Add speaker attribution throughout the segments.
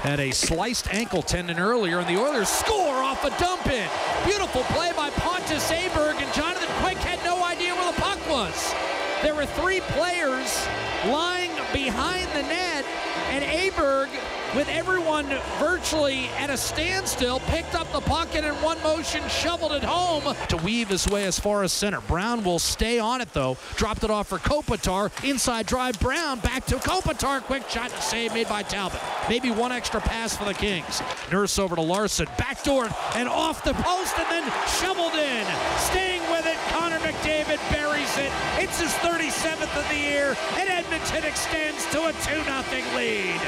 Speaker 1: Had a sliced ankle tendon earlier, and the Oilers score off a dump in. Beautiful play by Pontus Aberg, and Jonathan Quick had no idea where the puck was. There were three players lying behind the net, and Aberg, with everyone virtually at a standstill, picked up the puck and in one motion shoveled it home to weave his way as far as center. Brown will stay on it though. Dropped it off for Kopitar. Inside drive. Brown back to Kopitar. Quick shot and save made by Talbot. Maybe one extra pass for the Kings. Nurse over to Larsson. Backdoor and off the post and then shoveled in. Staying with it. Connor McDavid buries it. It's his 37th of the year, and Edmonton extends to a 2-0 lead.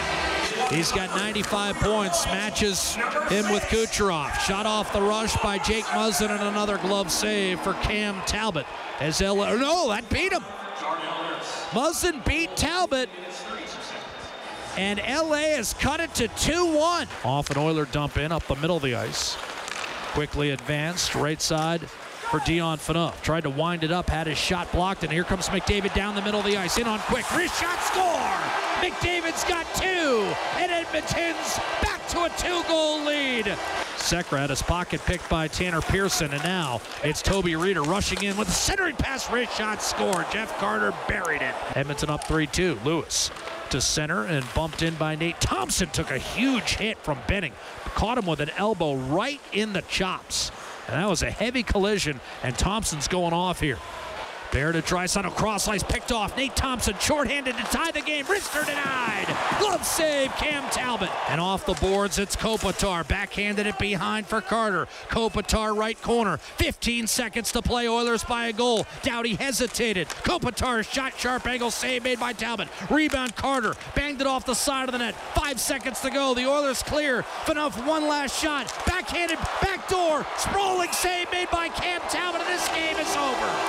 Speaker 1: He's got 95 points, matches him with Kucherov. Shot off the rush by Jake Muzzin and another glove save for Cam Talbot. As L- no, that beat him. Muzzin beat Talbot. And LA has cut it to 2-1. Off an Oiler dump in up the middle of the ice. Quickly advanced, right side for Dion Phaneuf. Tried to wind it up, had his shot blocked, and here comes McDavid down the middle of the ice. In on quick, wrist shot, score! McDavid's got two, and Edmonton's back to a two-goal lead. Sekera had his pocket picked by Tanner Pearson, and now it's Toby Rieder rushing in with a centering pass, wrist shot, score. Jeff Carter buried it. Edmonton up 3-2. Lewis to center and bumped in by Nate Thompson. Took a huge hit from Benning. Caught him with an elbow right in the chops. And that was a heavy collision, and Thompson's going off here. Bear to Draisaitl, cross ice picked off. Nate Thompson shorthanded to tie the game. Rister denied. Glove save, Cam Talbot. And off the boards, it's Kopitar. Backhanded it behind for Carter. Kopitar right corner. 15 seconds to play. Oilers by a goal. Doughty hesitated. Kopitar shot sharp angle save made by Talbot. Rebound Carter. Banged it off the side of the net. Five seconds to go. The Oilers clear. Phaneuf one last shot. Backhanded backdoor. Sprawling save made by Cam Talbot. And this game is over.